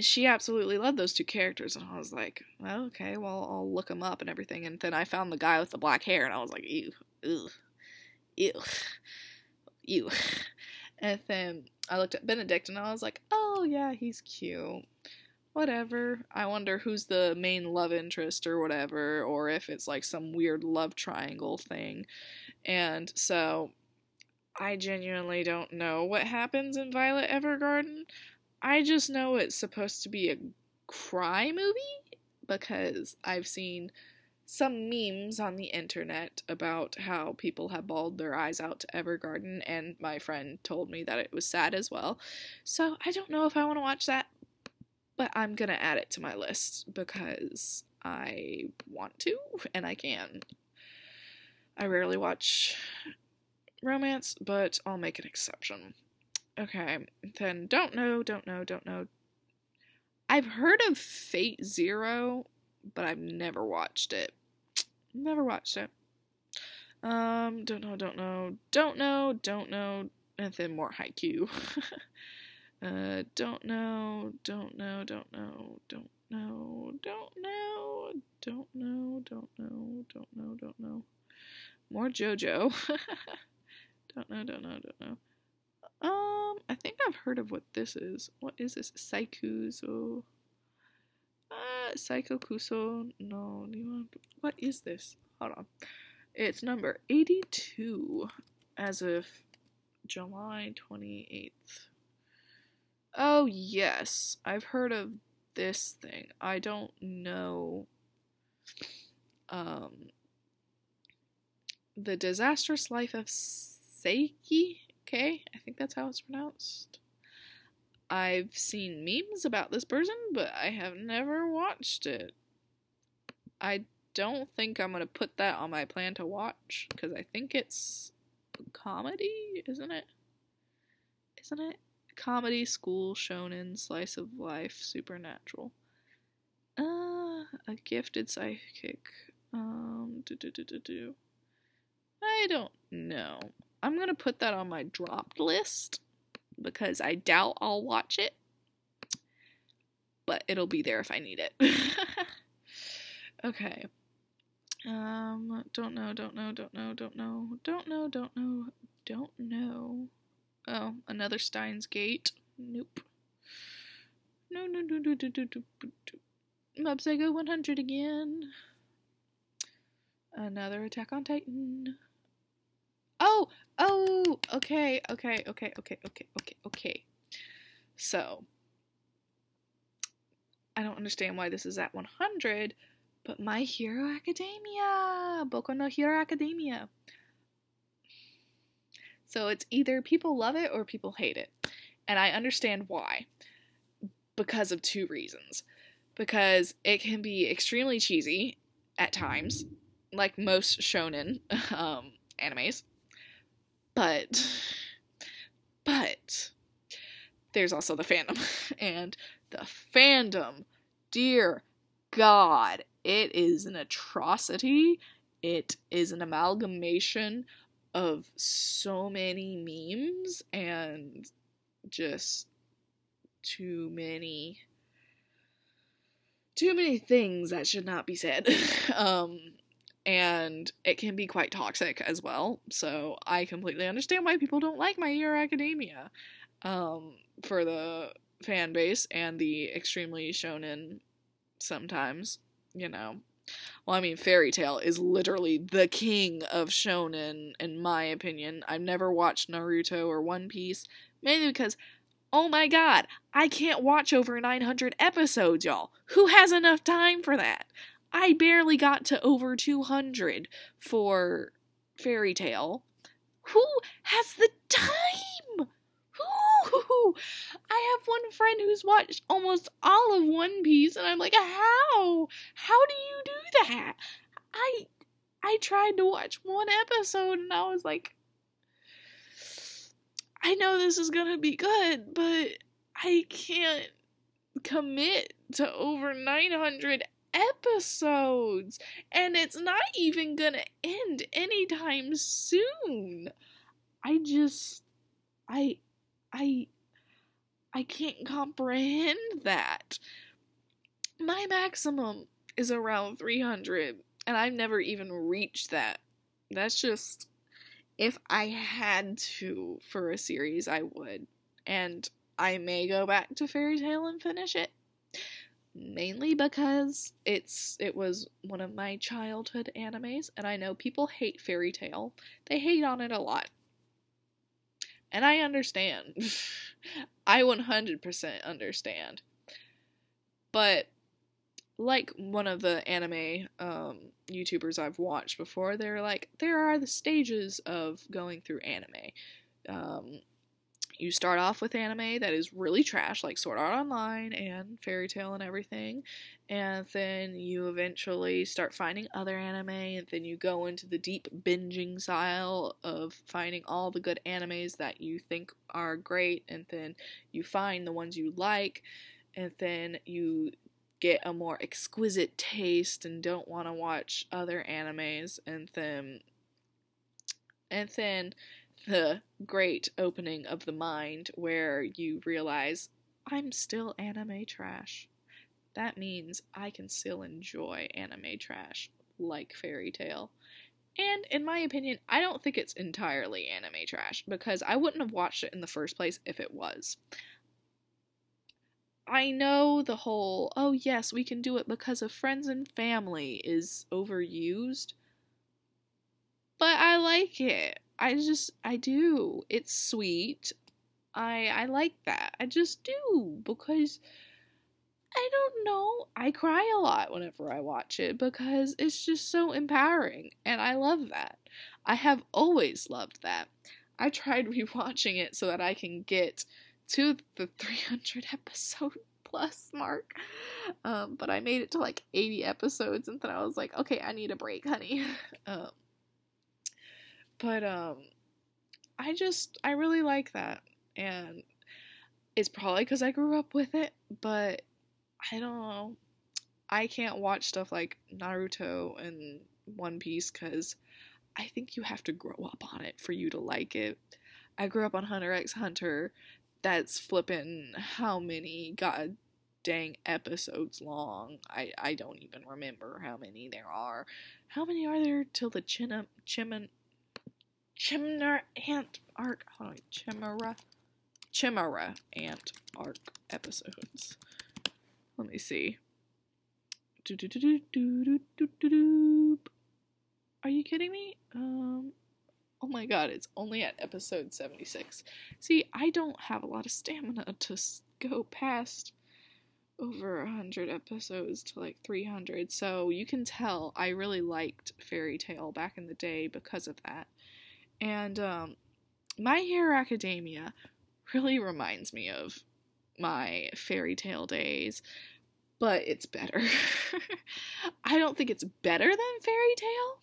she absolutely loved those two characters and I was like, well, okay, well, I'll look them up and everything. And then I found the guy with the black hair and I was like, ew, ew, ew Ew. And then I looked at Benedict and I was like, oh yeah, he's cute. Whatever. I wonder who's the main love interest or whatever, or if it's like some weird love triangle thing. And so I genuinely don't know what happens in Violet Evergarden. I just know it's supposed to be a cry movie because I've seen some memes on the internet about how people have bawled their eyes out to Evergarden, and my friend told me that it was sad as well. So I don't know if I want to watch that, but I'm gonna add it to my list because I want to and I can. I rarely watch romance, but I'll make an exception. Okay, then don't know, don't know, don't know. I've heard of Fate Zero, but I've never watched it. Never watched it. Um, don't know, don't know, don't know, don't know, and then more Haikyuu. uh, don't know, don't know, don't know, don't know, don't know, don't know, don't know, don't know, don't know. More JoJo. don't know, don't know, don't know. Um, I think I've heard of what this is. What is this? Saikuzo. Uh, Psycho Kuso. No, what is this? Hold on. It's number 82 as of July 28th. Oh, yes. I've heard of this thing. I don't know. Um, the Disastrous Life of Saiki? Okay, I think that's how it's pronounced. I've seen memes about this person, but I have never watched it. I don't think I'm gonna put that on my plan to watch because I think it's comedy, isn't it? Isn't it? Comedy, school, shonen, slice of life, supernatural. Uh, a gifted psychic. Um, do do do do do. I don't know. I'm gonna put that on my dropped list because I doubt I'll watch it. But it'll be there if I need it. okay. Um, don't know, don't know, don't know, don't know, don't know, don't know, don't know. Oh, another Steins Gate. Nope. No, no, no, no, no, no, no, no. Mob Psycho 100 again. Another Attack on Titan. Oh, oh, okay, okay, okay, okay, okay, okay, okay. So, I don't understand why this is at 100, but My Hero Academia! Boku no Hero Academia. So it's either people love it or people hate it. And I understand why. Because of two reasons. Because it can be extremely cheesy at times, like most shonen um, animes. But, but, there's also the fandom. And the fandom, dear God, it is an atrocity. It is an amalgamation of so many memes and just too many too many things that should not be said. um and it can be quite toxic as well. So I completely understand why people don't like My Hero Academia. Um for the fan base and the extremely shonen sometimes, you know. Well, I mean, Fairy Tail is literally the king of shonen, in my opinion. I've never watched Naruto or One Piece, mainly because, oh my god, I can't watch over 900 episodes, y'all. Who has enough time for that? I barely got to over 200 for Fairy Tail. Who has the time? Who? I have one friend who's watched almost all of One Piece, and I'm like, how? How do you do that? I I tried to watch one episode, and I was like, I know this is gonna be good, but I can't commit to over 900 episodes, and it's not even gonna end anytime soon. I just, I, I I can't comprehend that. My maximum is around 300, and I've never even reached that. That's just. If I had to for a series, I would. And I may go back to Fairy Tail and finish it. mainly because it's it was one of my childhood animes and I know people hate Fairy Tail. They hate on it a lot. And I understand. I 100% understand. But like one of the anime um, YouTubers I've watched before, they're like, there are the stages of going through anime. Um, you start off with anime that is really trash, like Sword Art Online and Fairy Tail and everything, and then you eventually start finding other anime, and then you go into the deep binging style of finding all the good animes that you think are great, and then you find the ones you like, and then you get a more exquisite taste and don't want to watch other animes, and then and then the great opening of the mind where you realize I'm still anime trash. That means I can still enjoy anime trash like Fairy Tail. And in my opinion, I don't think it's entirely anime trash because I wouldn't have watched it in the first place if it was. I know the whole, oh yes, we can do it because of friends and family is overused, but I like it. I just I do. It's sweet. I I like that. I just do because I don't know. I cry a lot whenever I watch it because it's just so empowering and I love that. I have always loved that. I tried rewatching it so that I can get to the 300 episode plus mark. Um, but I made it to like 80 episodes and then I was like, okay, I need a break, honey. um, but um I just I really like that and it's probably cuz I grew up with it, but I don't know. I can't watch stuff like Naruto and One Piece cuz I think you have to grow up on it for you to like it. I grew up on Hunter x Hunter. That's flipping how many god dang episodes long. I, I don't even remember how many there are. How many are there till the China Chimin Chimera Ant arc. Hold on, Chimera, Chimera Ant arc episodes. Let me see. Do, do, do, Are you kidding me? Um, oh my god, it's only at episode 76. See, I don't have a lot of stamina to go past over 100 episodes to like 300, so you can tell I really liked Fairy Tail back in the day because of that. And um, My Hero Academia really reminds me of my Fairy Tail days, but it's better. I don't think it's better than Fairy Tail,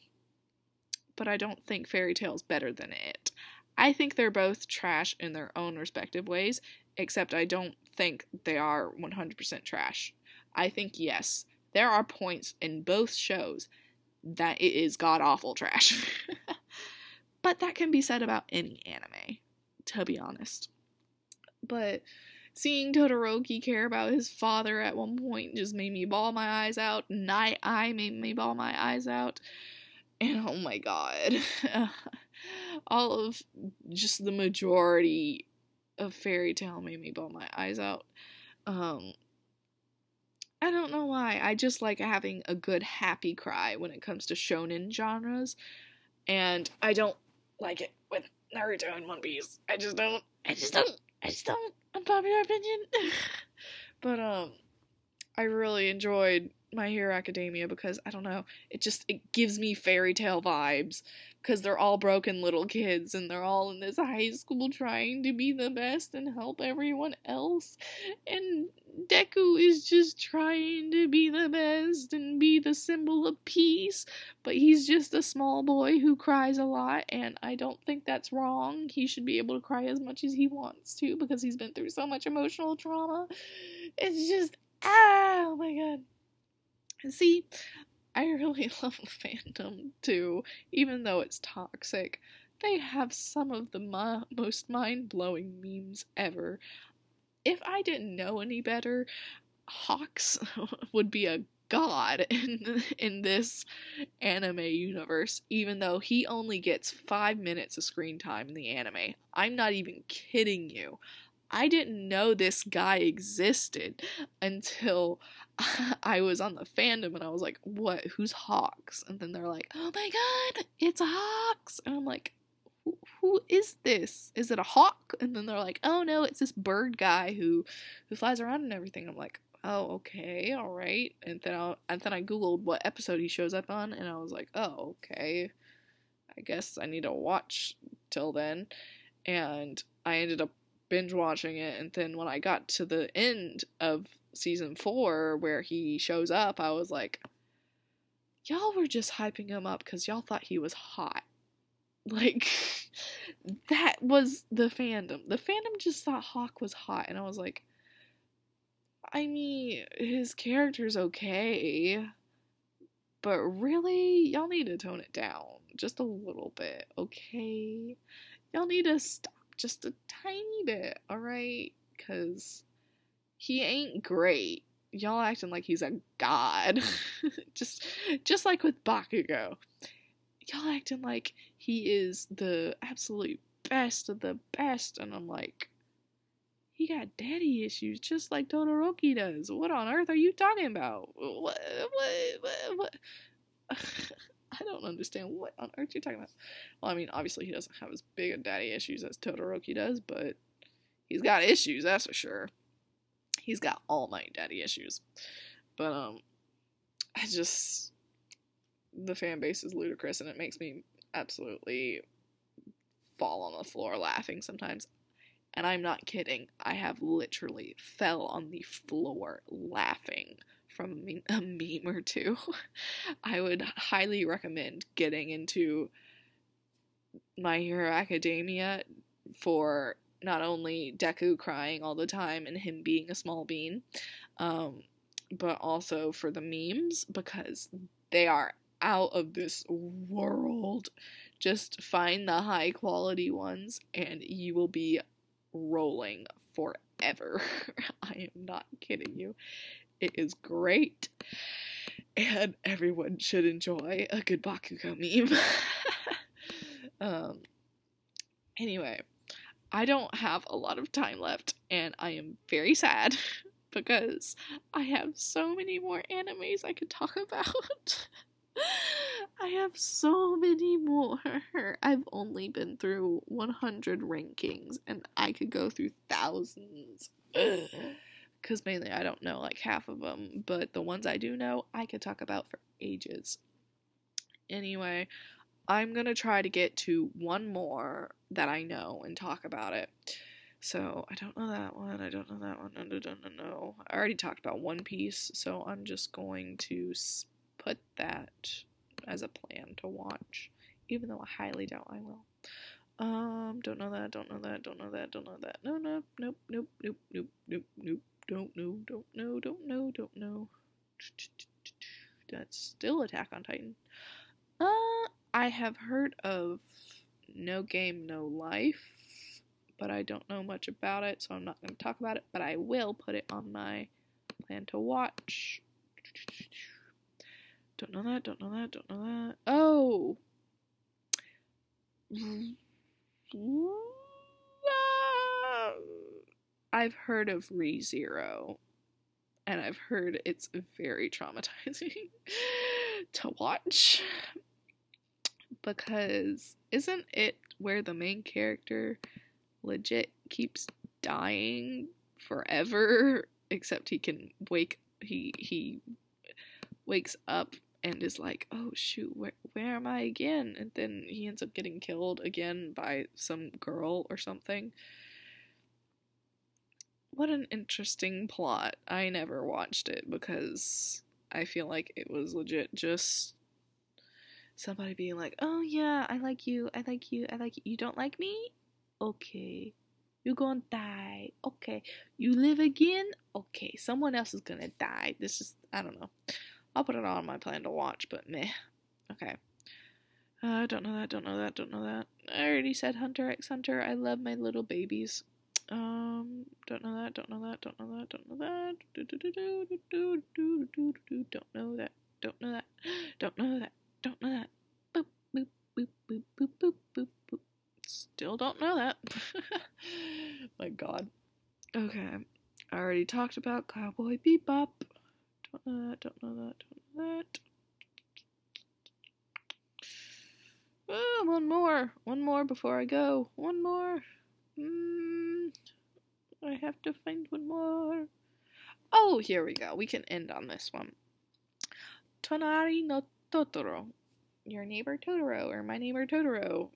but I don't think Fairy Tail is better than it. I think they're both trash in their own respective ways, except I don't think they are 100% trash. I think, yes, there are points in both shows that it is god awful trash. But that can be said about any anime, to be honest. But seeing Todoroki care about his father at one point just made me bawl my eyes out. Night Eye made me bawl my eyes out. And oh my god. All of just the majority of Fairy Tail made me bawl my eyes out. Um I don't know why. I just like having a good happy cry when it comes to shonen genres. And I don't like it with Naruto and One Piece. I just don't. I just don't. I just don't. Unpopular opinion. but um, I really enjoyed My Hero Academia because I don't know. It just it gives me Fairy Tail vibes because they're all broken little kids and they're all in this high school trying to be the best and help everyone else. And Deku is just trying to be the best and be the symbol of peace, but he's just a small boy who cries a lot, and I don't think that's wrong. He should be able to cry as much as he wants to because he's been through so much emotional trauma. It's just, oh my god. See, I really love fandom too, even though it's toxic. They have some of the mo- most mind blowing memes ever. If I didn't know any better, Hawks would be a god in in this anime universe even though he only gets 5 minutes of screen time in the anime. I'm not even kidding you. I didn't know this guy existed until I was on the fandom and I was like, what? Who's Hawks? And then they're like, oh my god, it's Hawks. And I'm like, who, is this? Is it a hawk? And then they're like, oh no, it's this bird guy who who flies around and everything. I'm like, oh okay, all right. And then I and then I googled what episode he shows up on, and I was like, oh okay, I guess I need to watch till then. And I ended up binge watching it, and then when I got to the end of season four where he shows up, I was like, y'all were just hyping him up because y'all thought he was hot. Like, that was the fandom. The fandom just thought Hawk was hot, and I was like, I mean, his character's okay, but really, y'all need to tone it down just a little bit, okay? Y'all need to stop just a tiny bit, alright? Because he ain't great. Y'all acting like he's a god. just just like with Bakugo. Y'all acting like he is the absolute best of the best and I'm like he got daddy issues just like Todoroki does. What on earth are you talking about? What what what, what? I don't understand what on earth you're talking about. Well, I mean, obviously he doesn't have as big a daddy issues as Todoroki does, but he's got issues, that's for sure. He's got all my daddy issues. But um I just the fan base is ludicrous and it makes me absolutely fall on the floor laughing sometimes. And I'm not kidding. I have literally fell on the floor laughing from a meme or two. I would highly recommend getting into My Hero Academia for not only Deku crying all the time and him being a small bean, um, but also for the memes because they are out of this world. Just find the high quality ones and you will be rolling forever. I am not kidding you. It is great. And everyone should enjoy a good Bakugo meme. um, anyway, I don't have a lot of time left, and I am very sad because I have so many more animes I could talk about. I have so many more. I've only been through 100 rankings, and I could go through thousands. Because mainly I don't know like half of them, but the ones I do know, I could talk about for ages. Anyway, I'm gonna try to get to one more that I know and talk about it. So I don't know that one. I don't know that one. No, no, no, no. I already talked about One Piece, so I'm just going to put that as a plan to watch, even though I highly doubt I will. Um, don't know that. Don't know that. Don't know that. Don't know that. No, no, nope, nope, nope, nope, nope, nope. Don't know. Don't know. Don't know. Don't know. That's still Attack on Titan. Uh, I have heard of No Game, No Life, but I don't know much about it, so I'm not going to talk about it, but I will put it on my plan to watch. Don't know that, don't know that, don't know that. Oh! I've heard of ReZero, and I've heard it's very traumatizing to watch because isn't it where the main character legit keeps dying forever except he can wake he he wakes up and is like oh shoot where where am i again? And then he ends up getting killed again by some girl or something what an interesting plot i never watched it because i feel like it was legit just somebody being like, "Oh yeah, I like you. I like you. I like you. You don't like me? Okay. You're gonna die. Okay. You live again? Okay. Someone else is gonna die. This is I don't know. I'll put it on my plan to watch, but meh. Okay. I uh, don't know that, don't know that, don't know that. I already said Hunter x Hunter. I love my little babies. Um, don't know that, don't know that, don't know that, don't know that. Don't know that, don't know that, don't know that. Don't know that. Boop, boop, boop, boop, boop, boop, boop, boop. Still don't know that. My god. Okay. I already talked about Cowboy Bebop. Don't know that, don't know that, don't know that. Oh, one more. One more before I go. One more. Mm, I have to find one more. Oh, here we go. We can end on this one. Tonari no Totoro. Your neighbor Totoro, or my neighbor Totoro.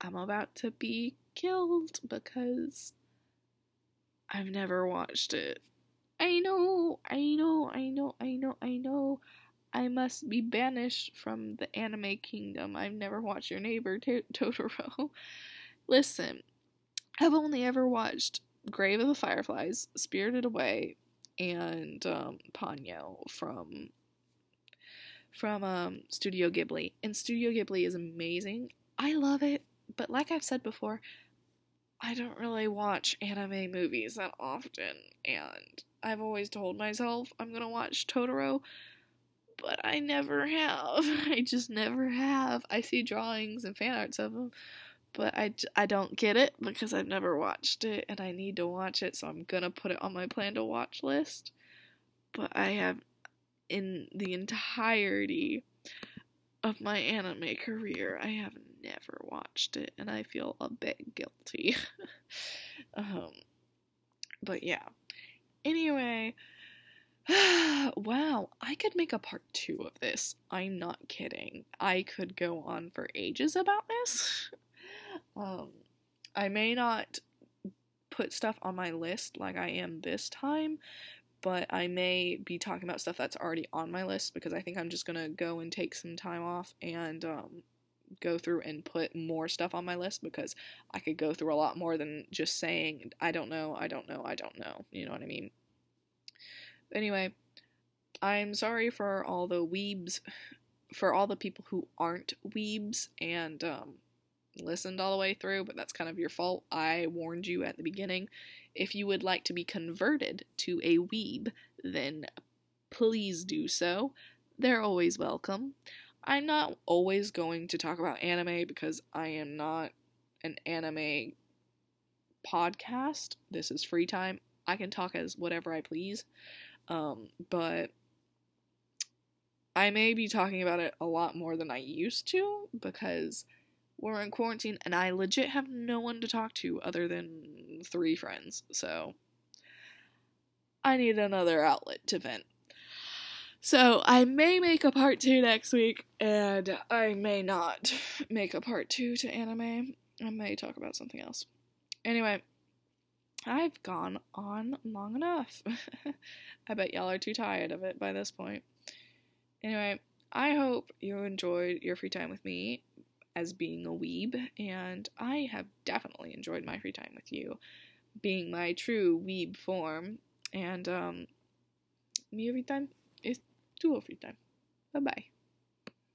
I'm about to be killed because I've never watched it. I know, I know, I know, I know, I know. I must be banished from the anime kingdom. I've never watched your neighbor Totoro. Listen, I've only ever watched Grave of the Fireflies, Spirited Away, and um, Ponyo from from um, Studio Ghibli. And Studio Ghibli is amazing. I love it, but like I've said before, I don't really watch anime movies that often, and I've always told myself I'm gonna watch Totoro, but I never have. I just never have. I see drawings and fan arts of them, but I, I don't get it because I've never watched it and I need to watch it, so I'm gonna put it on my plan to watch list. But I have, in the entirety of my anime career, I have never watched it and I feel a bit guilty. um, but yeah. Anyway, wow, I could make a part two of this. I'm not kidding. I could go on for ages about this. um, I may not put stuff on my list like I am this time, but I may be talking about stuff that's already on my list because I think I'm just gonna go and take some time off and um, go through and put more stuff on my list because I could go through a lot more than just saying, I don't know, I don't know, I don't know. You know what I mean? Anyway, I'm sorry for all the weebs, for all the people who aren't weebs and um, listened all the way through, but that's kind of your fault. I warned you at the beginning. If you would like to be converted to a weeb, then please do so. They're always welcome. I'm not always going to talk about anime because I am not an anime podcast. This is free time. I can talk as whatever I please. Um, but I may be talking about it a lot more than I used to because we're in quarantine and I legit have no one to talk to other than three friends. So I need another outlet to vent. So I may make a part two next week, and I may not make a part two to anime. I may talk about something else. Anyway, I've gone on long enough. I bet y'all are too tired of it by this point. Anyway, I hope you enjoyed your free time with me as being a weeb, and I have definitely enjoyed my free time with you, being my true weeb form. And um, me every time is two every time. Bye bye.